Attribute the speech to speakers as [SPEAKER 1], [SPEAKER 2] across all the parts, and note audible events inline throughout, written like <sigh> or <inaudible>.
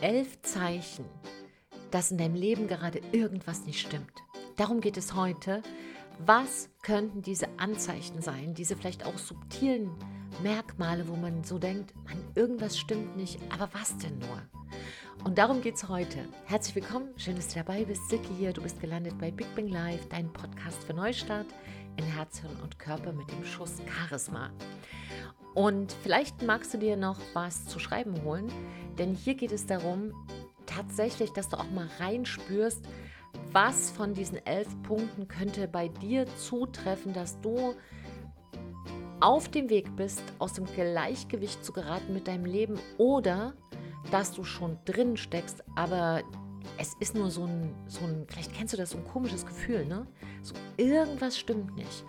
[SPEAKER 1] elf Zeichen, dass in deinem Leben gerade irgendwas nicht stimmt. Darum geht es heute. Was könnten diese Anzeichen sein, diese vielleicht auch subtilen Merkmale, wo man so denkt, man, irgendwas stimmt nicht, aber was denn nur? Und darum geht es heute. Herzlich willkommen, schön, dass du dabei bist. Silke hier, du bist gelandet bei Big Bang Live, dein Podcast für Neustart in Herz, Hirn und Körper mit dem Schuss Charisma. Und vielleicht magst du dir noch was zu schreiben holen, denn hier geht es darum, tatsächlich, dass du auch mal reinspürst, was von diesen elf Punkten könnte bei dir zutreffen, dass du auf dem Weg bist, aus dem Gleichgewicht zu geraten mit deinem Leben oder dass du schon drin steckst, aber es ist nur so ein, so ein, vielleicht kennst du das, so ein komisches Gefühl, ne? So irgendwas stimmt nicht.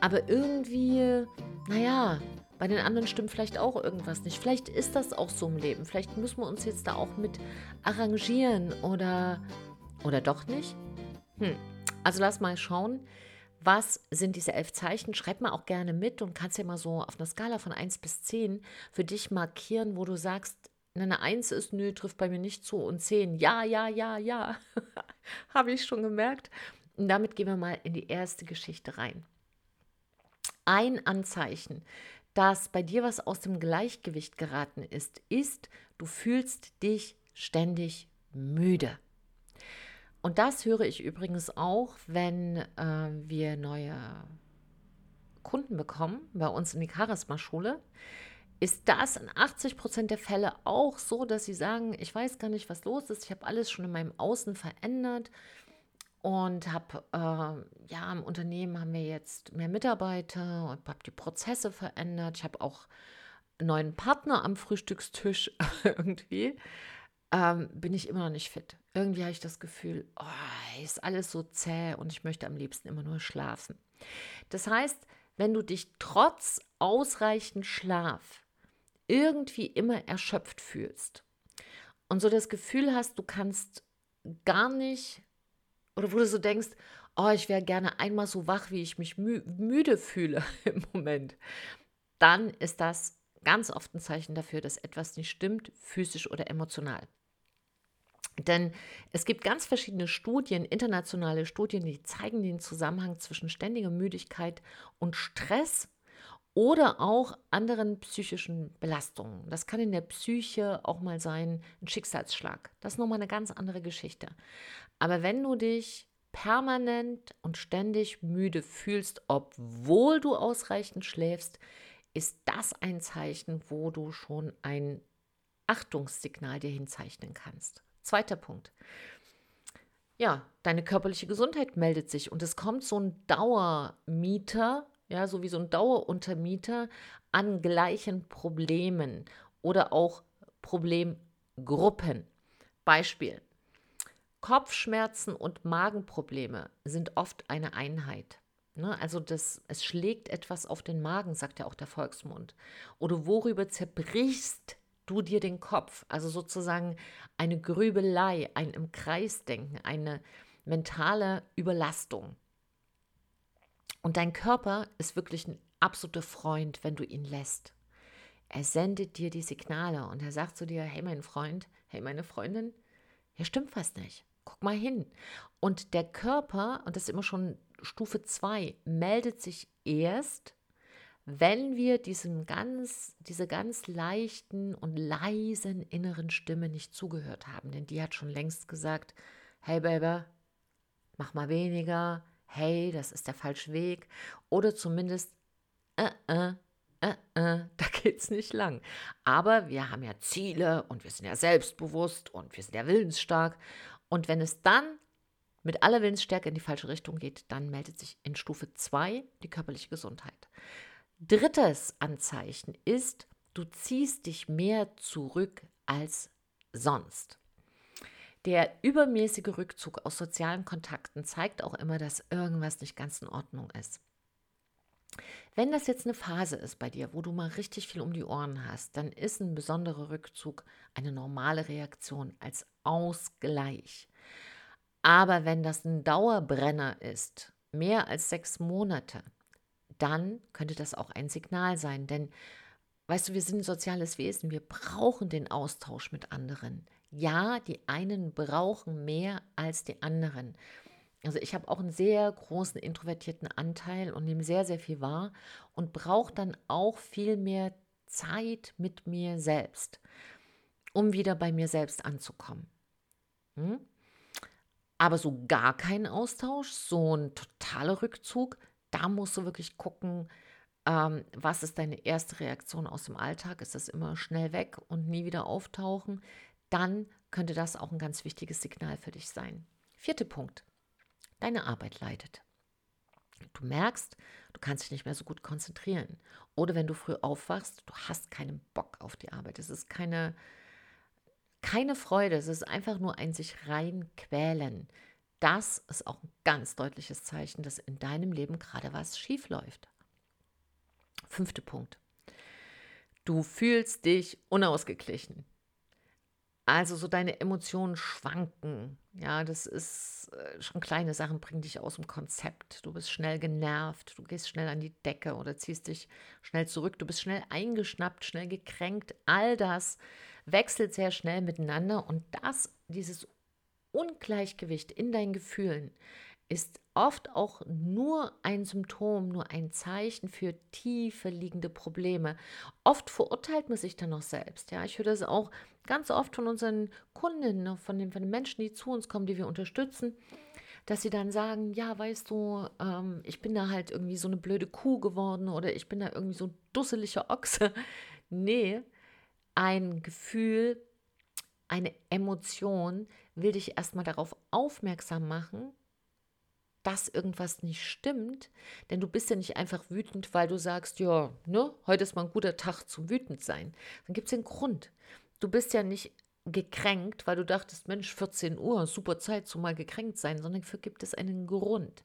[SPEAKER 1] Aber irgendwie, naja, bei den anderen stimmt vielleicht auch irgendwas nicht. Vielleicht ist das auch so im Leben. Vielleicht müssen wir uns jetzt da auch mit arrangieren oder, oder doch nicht. Hm. Also lass mal schauen, was sind diese elf Zeichen? Schreib mal auch gerne mit und kannst ja mal so auf einer Skala von 1 bis 10 für dich markieren, wo du sagst, eine 1 ist, nö, trifft bei mir nicht zu und 10, ja, ja, ja, ja. <laughs> Habe ich schon gemerkt. Und damit gehen wir mal in die erste Geschichte rein. Ein Anzeichen, dass bei dir was aus dem Gleichgewicht geraten ist, ist, du fühlst dich ständig müde. Und das höre ich übrigens auch, wenn äh, wir neue Kunden bekommen bei uns in die Charisma-Schule. Ist das in 80 Prozent der Fälle auch so, dass sie sagen, ich weiß gar nicht, was los ist, ich habe alles schon in meinem Außen verändert und habe, äh, ja, im Unternehmen haben wir jetzt mehr Mitarbeiter und habe die Prozesse verändert. Ich habe auch neuen Partner am Frühstückstisch <laughs> irgendwie. Ähm, bin ich immer noch nicht fit. Irgendwie habe ich das Gefühl, oh, ist alles so zäh und ich möchte am liebsten immer nur schlafen. Das heißt, wenn du dich trotz ausreichend Schlaf irgendwie immer erschöpft fühlst und so das Gefühl hast, du kannst gar nicht oder wo du so denkst, oh, ich wäre gerne einmal so wach, wie ich mich mü müde fühle <laughs> im Moment, dann ist das ganz oft ein Zeichen dafür, dass etwas nicht stimmt, physisch oder emotional. Denn es gibt ganz verschiedene Studien, internationale Studien, die zeigen den Zusammenhang zwischen ständiger Müdigkeit und Stress oder auch anderen psychischen Belastungen. Das kann in der Psyche auch mal sein, ein Schicksalsschlag. Das ist nochmal eine ganz andere Geschichte. Aber wenn du dich permanent und ständig müde fühlst, obwohl du ausreichend schläfst, ist das ein Zeichen, wo du schon ein Achtungssignal dir hinzeichnen kannst. Zweiter Punkt. Ja, deine körperliche Gesundheit meldet sich und es kommt so ein Dauermieter, ja, so wie so ein Daueruntermieter an gleichen Problemen oder auch Problemgruppen. Beispiel: Kopfschmerzen und Magenprobleme sind oft eine Einheit. Ne? Also das, es schlägt etwas auf den Magen, sagt ja auch der Volksmund. Oder worüber zerbrichst du dir den Kopf? Also sozusagen eine Grübelei, ein im Kreis denken, eine mentale Überlastung. Und dein Körper ist wirklich ein absoluter Freund, wenn du ihn lässt. Er sendet dir die Signale und er sagt zu dir, hey mein Freund, hey meine Freundin, hier stimmt was nicht. Guck mal hin. Und der Körper, und das ist immer schon Stufe 2, meldet sich erst, wenn wir diesem ganz, diese ganz leichten und leisen inneren Stimme nicht zugehört haben. Denn die hat schon längst gesagt, hey Baby, mach mal weniger, hey, das ist der falsche Weg. Oder zumindest, äh, äh, äh, äh, <laughs> da geht's nicht lang. Aber wir haben ja Ziele und wir sind ja selbstbewusst und wir sind ja willensstark. Und wenn es dann mit aller Willensstärke in die falsche Richtung geht, dann meldet sich in Stufe 2 die körperliche Gesundheit. Drittes Anzeichen ist, du ziehst dich mehr zurück als sonst. Der übermäßige Rückzug aus sozialen Kontakten zeigt auch immer, dass irgendwas nicht ganz in Ordnung ist. Wenn das jetzt eine Phase ist bei dir, wo du mal richtig viel um die Ohren hast, dann ist ein besonderer Rückzug eine normale Reaktion als Ausgleich. Aber wenn das ein Dauerbrenner ist, mehr als sechs Monate, dann könnte das auch ein Signal sein. Denn, weißt du, wir sind ein soziales Wesen, wir brauchen den Austausch mit anderen. Ja, die einen brauchen mehr als die anderen. Also ich habe auch einen sehr großen introvertierten Anteil und nehme sehr, sehr viel wahr und brauche dann auch viel mehr Zeit mit mir selbst, um wieder bei mir selbst anzukommen. Hm? Aber so gar kein Austausch, so ein totaler Rückzug, da musst du wirklich gucken, ähm, was ist deine erste Reaktion aus dem Alltag? Ist das immer schnell weg und nie wieder auftauchen? Dann könnte das auch ein ganz wichtiges Signal für dich sein. Vierter Punkt. Deine Arbeit leidet. Du merkst, du kannst dich nicht mehr so gut konzentrieren. Oder wenn du früh aufwachst, du hast keinen Bock auf die Arbeit. Es ist keine, keine Freude, es ist einfach nur ein sich rein quälen. Das ist auch ein ganz deutliches Zeichen, dass in deinem Leben gerade was schief läuft. Fünfter Punkt. Du fühlst dich unausgeglichen. Also so deine Emotionen schwanken. Ja, das ist äh, schon kleine Sachen bringen dich aus dem Konzept. Du bist schnell genervt, du gehst schnell an die Decke oder ziehst dich schnell zurück. Du bist schnell eingeschnappt, schnell gekränkt. All das wechselt sehr schnell miteinander und das, dieses Ungleichgewicht in deinen Gefühlen ist oft auch nur ein Symptom, nur ein Zeichen für tiefe liegende Probleme. Oft verurteilt man sich dann noch selbst. Ja, ich höre das auch ganz oft von unseren Kundinnen, ne, von den, von den Menschen, die zu uns kommen, die wir unterstützen, dass sie dann sagen, ja, weißt du, ähm, ich bin da halt irgendwie so eine blöde Kuh geworden oder ich bin da irgendwie so ein dusseliger Ochse. <laughs> nee, ein Gefühl, eine Emotion will dich erstmal darauf aufmerksam machen, dass irgendwas nicht stimmt, denn du bist ja nicht einfach wütend, weil du sagst, ja, ne, heute ist mal ein guter Tag zum wütend sein. Dann gibt es einen Grund. Du bist ja nicht gekränkt, weil du dachtest, Mensch, 14 Uhr, super Zeit zum mal gekränkt sein, sondern dafür gibt es einen Grund.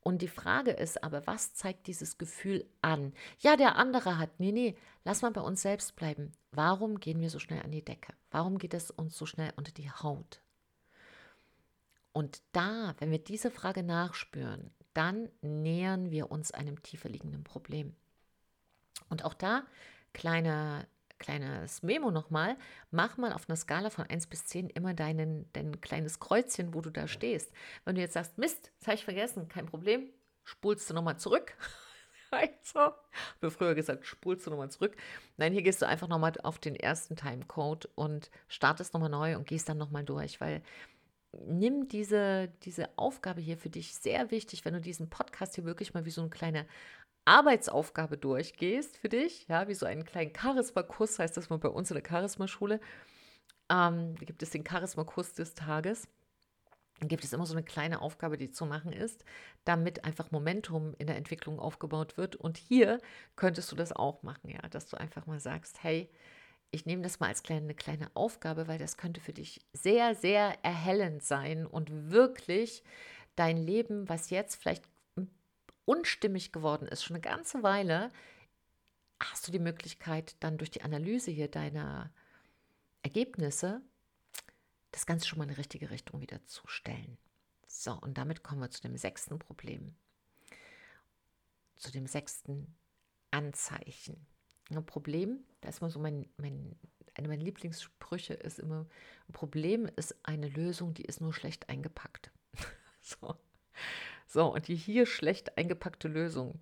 [SPEAKER 1] Und die Frage ist aber, was zeigt dieses Gefühl an? Ja, der andere hat. Nee, nee, lass mal bei uns selbst bleiben. Warum gehen wir so schnell an die Decke? Warum geht es uns so schnell unter die Haut? Und da, wenn wir diese Frage nachspüren, dann nähern wir uns einem tiefer liegenden Problem. Und auch da, kleiner, kleines Memo nochmal, mach mal auf einer Skala von 1 bis 10 immer deinen, dein kleines Kreuzchen, wo du da stehst. Wenn du jetzt sagst, Mist, das habe ich vergessen, kein Problem, spulst du nochmal zurück. <laughs> also, habe früher gesagt, spulst du nochmal zurück. Nein, hier gehst du einfach nochmal auf den ersten Timecode und startest nochmal neu und gehst dann nochmal durch, weil nimm diese, diese Aufgabe hier für dich sehr wichtig, wenn du diesen Podcast hier wirklich mal wie so eine kleine Arbeitsaufgabe durchgehst für dich, ja, wie so einen kleinen Charisma-Kurs, heißt das mal bei uns in der Charisma-Schule. Ähm, gibt es den Charisma-Kurs des Tages. Dann gibt es immer so eine kleine Aufgabe, die zu machen ist, damit einfach Momentum in der Entwicklung aufgebaut wird. Und hier könntest du das auch machen, ja, dass du einfach mal sagst, hey, ich nehme das mal als kleine, eine kleine Aufgabe, weil das könnte für dich sehr, sehr erhellend sein und wirklich dein Leben, was jetzt vielleicht unstimmig geworden ist, schon eine ganze Weile, hast du die Möglichkeit, dann durch die Analyse hier deiner Ergebnisse das Ganze schon mal in die richtige Richtung wieder zu stellen. So, und damit kommen wir zu dem sechsten Problem. Zu dem sechsten Anzeichen. Ein Problem, da ist mal so mein, mein, eine meiner Lieblingssprüche ist immer, ein Problem ist eine Lösung, die ist nur schlecht eingepackt. <laughs> so. so, und die hier schlecht eingepackte Lösung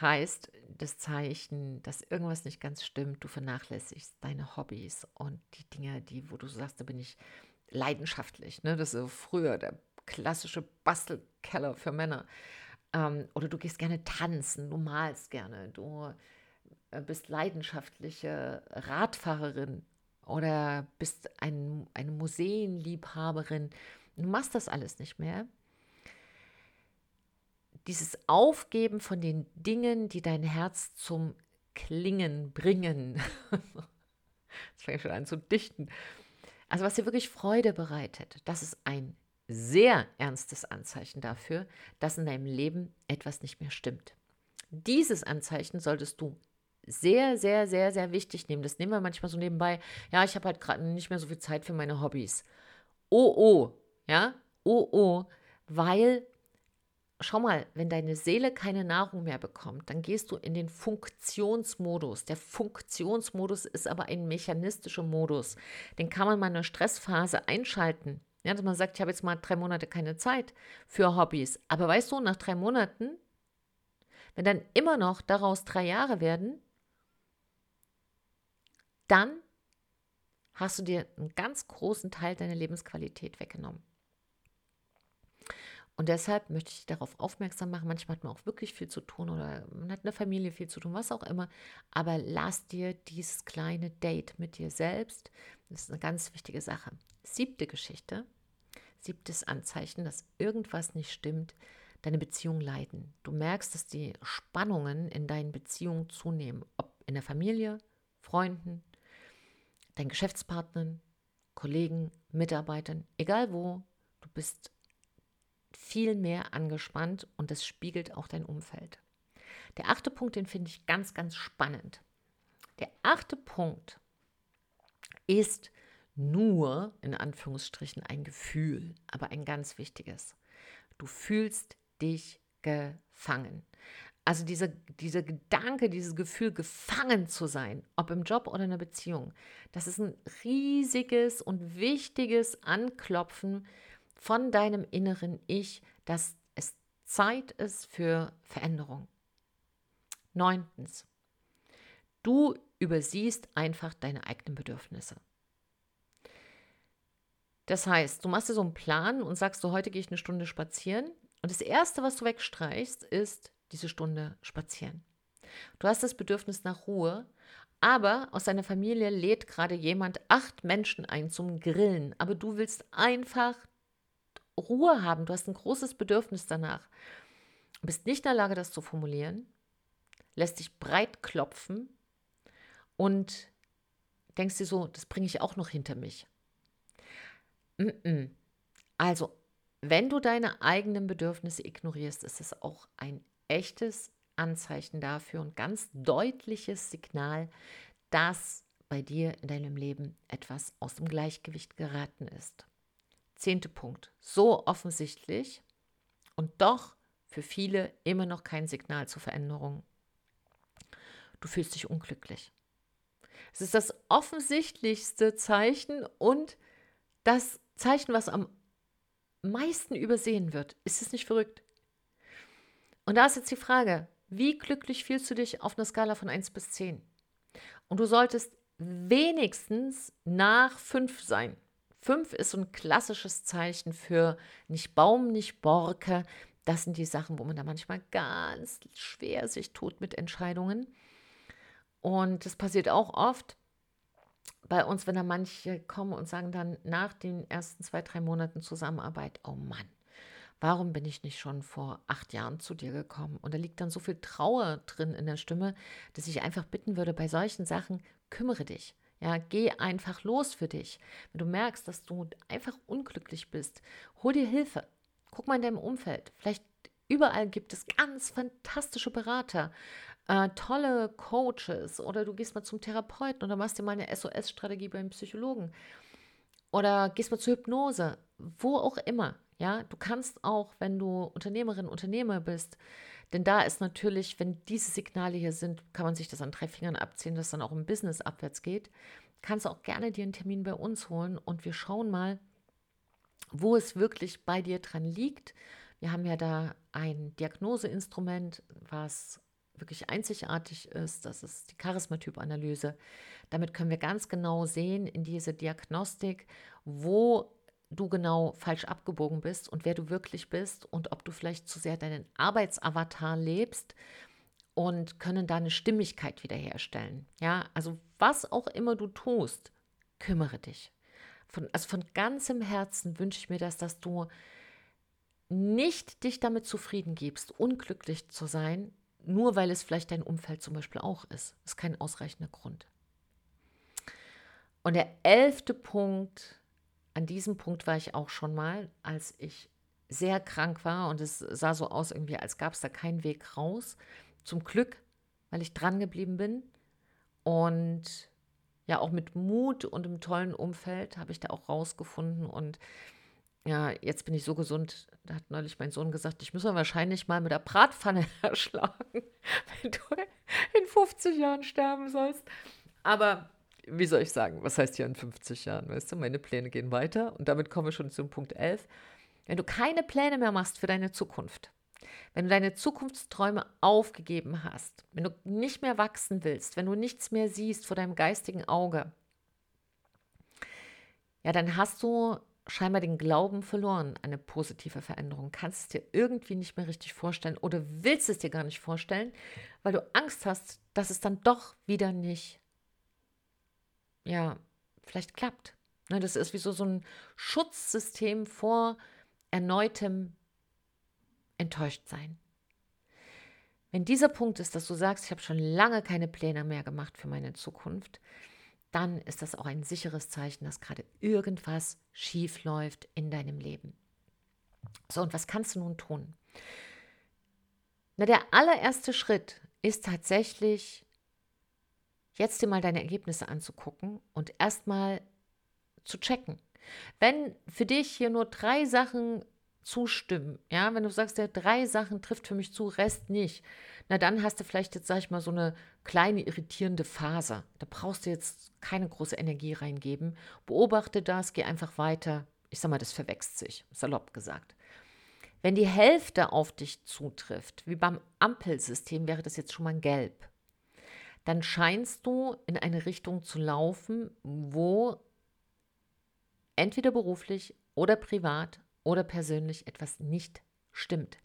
[SPEAKER 1] heißt das Zeichen, dass irgendwas nicht ganz stimmt, du vernachlässigst deine Hobbys und die Dinge, die, wo du sagst, da bin ich leidenschaftlich. Ne? Das ist früher der klassische Bastelkeller für Männer. Ähm, oder du gehst gerne tanzen, du malst gerne, du bist leidenschaftliche Radfahrerin oder bist ein, eine Museenliebhaberin, du machst das alles nicht mehr. Dieses Aufgeben von den Dingen, die dein Herz zum Klingen bringen. Jetzt fange ich schon an zu dichten. Also was dir wirklich Freude bereitet, das ist ein sehr ernstes Anzeichen dafür, dass in deinem Leben etwas nicht mehr stimmt. Dieses Anzeichen solltest du sehr, sehr, sehr, sehr wichtig nehmen. Das nehmen wir manchmal so nebenbei. Ja, ich habe halt gerade nicht mehr so viel Zeit für meine Hobbys. Oh, oh, ja, oh, oh, weil schau mal, wenn deine Seele keine Nahrung mehr bekommt, dann gehst du in den Funktionsmodus. Der Funktionsmodus ist aber ein mechanistischer Modus. Den kann man mal in einer Stressphase einschalten. Ja, dass man sagt, ich habe jetzt mal drei Monate keine Zeit für Hobbys. Aber weißt du, nach drei Monaten, wenn dann immer noch daraus drei Jahre werden, dann hast du dir einen ganz großen Teil deiner Lebensqualität weggenommen. Und deshalb möchte ich darauf aufmerksam machen. Manchmal hat man auch wirklich viel zu tun oder man hat eine Familie viel zu tun, was auch immer. Aber lass dir dieses kleine Date mit dir selbst. Das ist eine ganz wichtige Sache. Siebte Geschichte. Siebtes Anzeichen, dass irgendwas nicht stimmt. Deine Beziehungen leiden. Du merkst, dass die Spannungen in deinen Beziehungen zunehmen. Ob in der Familie, Freunden, deinen Geschäftspartnern, Kollegen, Mitarbeitern, egal wo, du bist viel mehr angespannt und das spiegelt auch dein Umfeld. Der achte Punkt, den finde ich ganz, ganz spannend. Der achte Punkt ist nur in Anführungsstrichen ein Gefühl, aber ein ganz wichtiges. Du fühlst dich gefangen. Also dieser, dieser Gedanke, dieses Gefühl, gefangen zu sein, ob im Job oder in einer Beziehung, das ist ein riesiges und wichtiges Anklopfen von deinem inneren Ich, dass es Zeit ist für Veränderung. Neuntens, du übersiehst einfach deine eigenen Bedürfnisse. Das heißt, du machst dir so einen Plan und sagst, so heute gehe ich eine Stunde spazieren. Und das Erste, was du wegstreichst, ist diese Stunde spazieren. Du hast das Bedürfnis nach Ruhe, aber aus deiner Familie lädt gerade jemand acht Menschen ein zum Grillen. Aber du willst einfach Ruhe haben. Du hast ein großes Bedürfnis danach. Bist nicht in der Lage, das zu formulieren, lässt dich breit klopfen und denkst dir so, das bringe ich auch noch hinter mich. Also, wenn du deine eigenen Bedürfnisse ignorierst, ist es auch ein echtes Anzeichen dafür und ganz deutliches Signal, dass bei dir in deinem Leben etwas aus dem Gleichgewicht geraten ist. Zehnter Punkt. So offensichtlich und doch für viele immer noch kein Signal zur Veränderung. Du fühlst dich unglücklich. Es ist das offensichtlichste Zeichen und das Zeichen, was am meisten übersehen wird. Ist es nicht verrückt? Und da ist jetzt die Frage, wie glücklich fühlst du dich auf einer Skala von 1 bis 10? Und du solltest wenigstens nach 5 sein. 5 ist so ein klassisches Zeichen für nicht Baum, nicht Borke. Das sind die Sachen, wo man da manchmal ganz schwer sich tut mit Entscheidungen. Und das passiert auch oft bei uns, wenn da manche kommen und sagen dann nach den ersten zwei, drei Monaten Zusammenarbeit, oh Mann, warum bin ich nicht schon vor acht Jahren zu dir gekommen? Und da liegt dann so viel Trauer drin in der Stimme, dass ich einfach bitten würde, bei solchen Sachen kümmere dich. Ja, geh einfach los für dich. Wenn du merkst, dass du einfach unglücklich bist, hol dir Hilfe. Guck mal in deinem Umfeld. Vielleicht überall gibt es ganz fantastische Berater, äh, tolle Coaches oder du gehst mal zum Therapeuten oder machst dir mal eine SOS-Strategie beim Psychologen oder gehst mal zur Hypnose, wo auch immer. Ja, du kannst auch, wenn du Unternehmerin, Unternehmer bist, denn da ist natürlich, wenn diese Signale hier sind, kann man sich das an drei Fingern abziehen, dass dann auch im Business abwärts geht. Kannst auch gerne dir einen Termin bei uns holen und wir schauen mal, wo es wirklich bei dir dran liegt. Wir haben ja da ein Diagnoseinstrument, was wirklich einzigartig ist. Das ist die Charismatyp-Analyse. Damit können wir ganz genau sehen in diese Diagnostik, wo du genau falsch abgebogen bist und wer du wirklich bist und ob du vielleicht zu sehr deinen Arbeitsavatar lebst und können da eine Stimmigkeit wiederherstellen. Ja, also was auch immer du tust, kümmere dich. Von, also von ganzem Herzen wünsche ich mir das, dass du nicht dich damit zufrieden gibst, unglücklich zu sein, nur weil es vielleicht dein Umfeld zum Beispiel auch ist. Das ist kein ausreichender Grund. Und der elfte Punkt an diesem Punkt war ich auch schon mal, als ich sehr krank war und es sah so aus, irgendwie, als gab es da keinen Weg raus. Zum Glück, weil ich dran geblieben bin und ja, auch mit Mut und im tollen Umfeld habe ich da auch rausgefunden und ja, jetzt bin ich so gesund, da hat neulich mein Sohn gesagt, ich muss wahrscheinlich mal mit der Bratpfanne <laughs> erschlagen, <laughs> wenn du in 50 Jahren sterben sollst. Aber wie soll ich sagen, was heißt hier in 50 Jahren? Weißt du, meine Pläne gehen weiter und damit kommen wir schon zum Punkt 11. Wenn du keine Pläne mehr machst für deine Zukunft, wenn du deine Zukunftsträume aufgegeben hast, wenn du nicht mehr wachsen willst, wenn du nichts mehr siehst vor deinem geistigen Auge, ja, dann hast du scheinbar den Glauben verloren an eine positive Veränderung, kannst es dir irgendwie nicht mehr richtig vorstellen oder willst es dir gar nicht vorstellen, weil du Angst hast, dass es dann doch wieder nicht, ja, vielleicht klappt. Ne, das ist wie so, so ein Schutzsystem vor erneutem Enttäuschtsein. Wenn dieser Punkt ist, dass du sagst, ich habe schon lange keine Pläne mehr gemacht für meine Zukunft, dann ist das auch ein sicheres Zeichen, dass gerade irgendwas schief läuft in deinem Leben. So, und was kannst du nun tun? Na, der allererste Schritt ist tatsächlich, jetzt dir mal deine Ergebnisse anzugucken und erstmal zu checken. Wenn für dich hier nur drei Sachen zustimmen, ja, wenn du sagst, der drei Sachen trifft für mich zu, Rest nicht, na dann hast du vielleicht jetzt, sag ich mal, so eine kleine irritierende Phase. Da brauchst du jetzt keine große Energie reingeben. Beobachte das, geh einfach weiter. Ich sag mal, das verwechselt sich, salopp gesagt. Wenn die Hälfte auf dich zutrifft, wie beim Ampelsystem wäre das jetzt schon mal ein Gelb, dann scheinst du in eine Richtung zu laufen, wo entweder beruflich oder privat oder persönlich etwas nicht stimmt.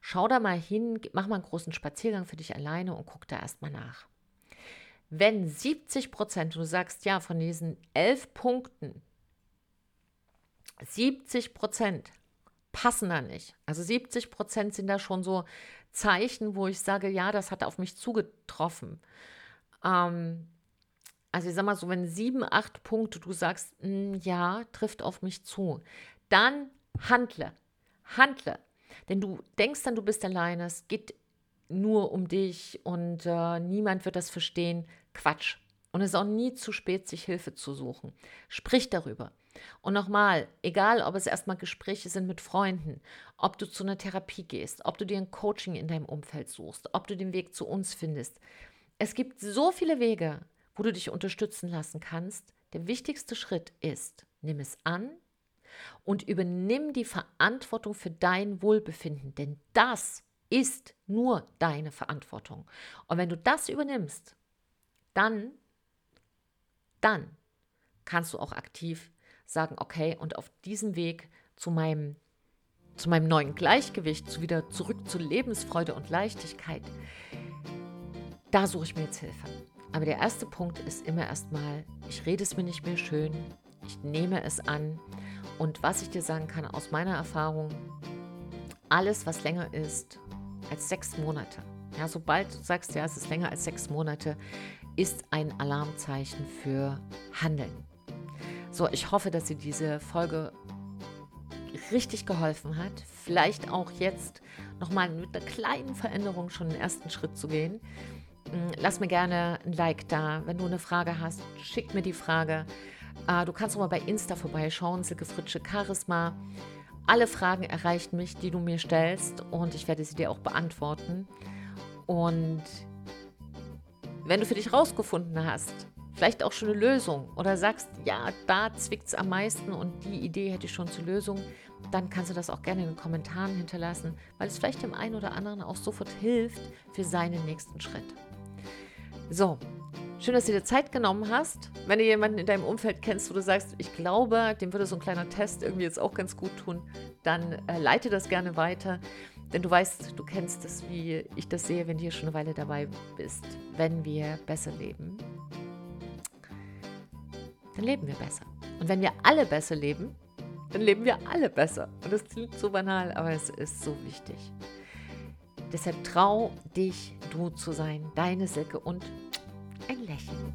[SPEAKER 1] Schau da mal hin, mach mal einen großen Spaziergang für dich alleine und guck da erstmal nach. Wenn 70 Prozent, du sagst ja, von diesen elf Punkten, 70 Prozent passen da nicht. Also 70 Prozent sind da schon so Zeichen, wo ich sage, ja, das hat auf mich zugetroffen. Ähm, also ich sag mal so, wenn sieben, acht Punkte du sagst, mh, hm, ja, trifft auf mich zu, dann handle. Handle. Denn du denkst dann, du bist alleine, es geht nur um dich und äh, niemand wird das verstehen. Quatsch. Und es ist auch nie zu spät, sich Hilfe zu suchen. Sprich darüber. Und nochmal, egal ob es erstmal Gespräche sind mit Freunden, ob du zu einer Therapie gehst, ob du dir ein Coaching in deinem Umfeld suchst, ob du den Weg zu uns findest. Es gibt so viele Wege, wo du dich unterstützen lassen kannst. Der wichtigste Schritt ist, nimm es an, und übernimm die Verantwortung für dein Wohlbefinden, denn das ist nur deine Verantwortung. Und wenn du das übernimmst, dann, dann kannst du auch aktiv sagen, okay, und auf diesem Weg zu meinem, zu meinem neuen Gleichgewicht, zu wieder zurück zu Lebensfreude und Leichtigkeit, da suche ich mir jetzt Hilfe. Aber der erste Punkt ist immer erstmal, ich rede es mir nicht mehr schön, ich nehme es an und was ich dir sagen kann aus meiner Erfahrung, alles, was länger ist als sechs Monate, ja, sobald du sagst, ja, es ist länger als sechs Monate, ist ein Alarmzeichen für Handeln. So, ich hoffe, dass dir diese Folge richtig geholfen hat. Vielleicht auch jetzt nochmal mit einer kleinen Veränderung schon den ersten Schritt zu gehen. Hm, lass mir gerne ein Like da. Wenn du eine Frage hast, schick mir die Frage. Äh, du kannst auch mal bei Insta vorbeischauen, Silke Fritsche Charisma. Alle Fragen erreichen mich, die du mir stellst und ich werde sie dir auch beantworten. Und wenn du für dich rausgefunden hast, vielleicht auch schon eine Lösung oder sagst, ja, da zwickt es am meisten und die Idee hätte ich schon zur Lösung, dann kannst du das auch gerne in den Kommentaren hinterlassen, weil es vielleicht dem einen oder anderen auch sofort hilft für seinen nächsten Schritt. So, Schön, dass du dir Zeit genommen hast. Wenn du jemanden in deinem Umfeld kennst, wo du sagst, ich glaube, dem würde so ein kleiner Test irgendwie jetzt auch ganz gut tun, dann äh, leite das gerne weiter. Denn du weißt, du kennst es, wie ich das sehe, wenn du hier schon eine Weile dabei bist. Wenn wir besser leben, dann leben wir besser. Und wenn wir alle besser leben, dann leben wir alle besser. Und das klingt so banal, aber es ist so wichtig. Deshalb trau dich, du zu sein, deine Silke und ein Lächeln.